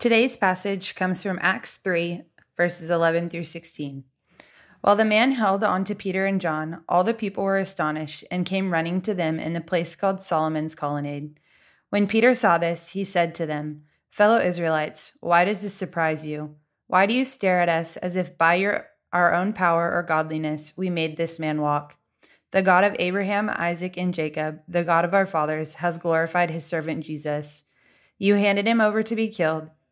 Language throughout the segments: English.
Today's passage comes from Acts 3, verses 11 through 16. While the man held on to Peter and John, all the people were astonished and came running to them in the place called Solomon's Colonnade. When Peter saw this, he said to them, Fellow Israelites, why does this surprise you? Why do you stare at us as if by your, our own power or godliness we made this man walk? The God of Abraham, Isaac, and Jacob, the God of our fathers, has glorified his servant Jesus. You handed him over to be killed,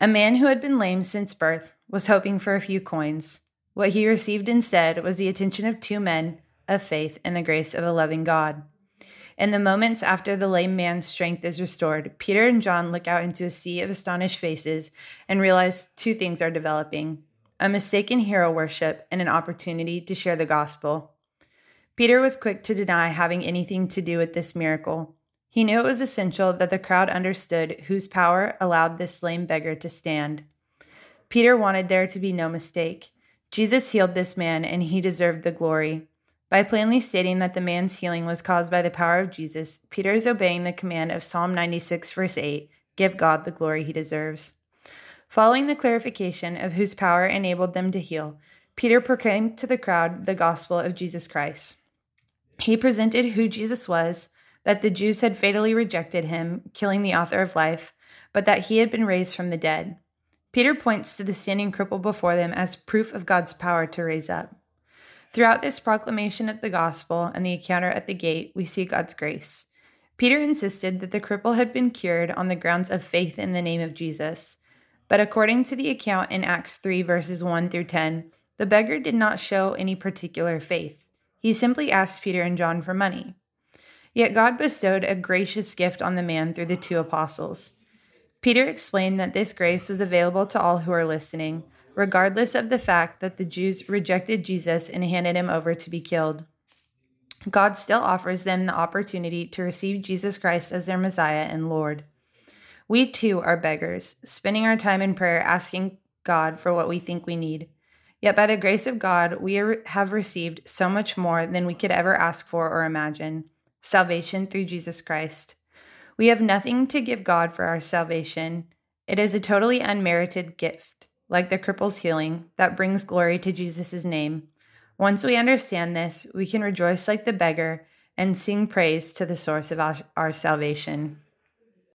A man who had been lame since birth was hoping for a few coins. What he received instead was the attention of two men of faith and the grace of a loving God. In the moments after the lame man's strength is restored, Peter and John look out into a sea of astonished faces and realize two things are developing a mistaken hero worship and an opportunity to share the gospel. Peter was quick to deny having anything to do with this miracle. He knew it was essential that the crowd understood whose power allowed this lame beggar to stand. Peter wanted there to be no mistake. Jesus healed this man, and he deserved the glory. By plainly stating that the man's healing was caused by the power of Jesus, Peter is obeying the command of Psalm 96, verse 8 Give God the glory he deserves. Following the clarification of whose power enabled them to heal, Peter proclaimed to the crowd the gospel of Jesus Christ. He presented who Jesus was, that the Jews had fatally rejected him, killing the author of life, but that he had been raised from the dead. Peter points to the standing cripple before them as proof of God's power to raise up. Throughout this proclamation of the gospel and the encounter at the gate, we see God's grace. Peter insisted that the cripple had been cured on the grounds of faith in the name of Jesus. But according to the account in Acts 3, verses 1 through 10, the beggar did not show any particular faith. He simply asked Peter and John for money. Yet God bestowed a gracious gift on the man through the two apostles. Peter explained that this grace was available to all who are listening, regardless of the fact that the Jews rejected Jesus and handed him over to be killed. God still offers them the opportunity to receive Jesus Christ as their Messiah and Lord. We too are beggars, spending our time in prayer asking God for what we think we need. Yet by the grace of God, we have received so much more than we could ever ask for or imagine salvation through Jesus Christ. We have nothing to give God for our salvation. It is a totally unmerited gift like the cripple's healing, that brings glory to Jesus' name. Once we understand this, we can rejoice like the beggar and sing praise to the source of our, our salvation.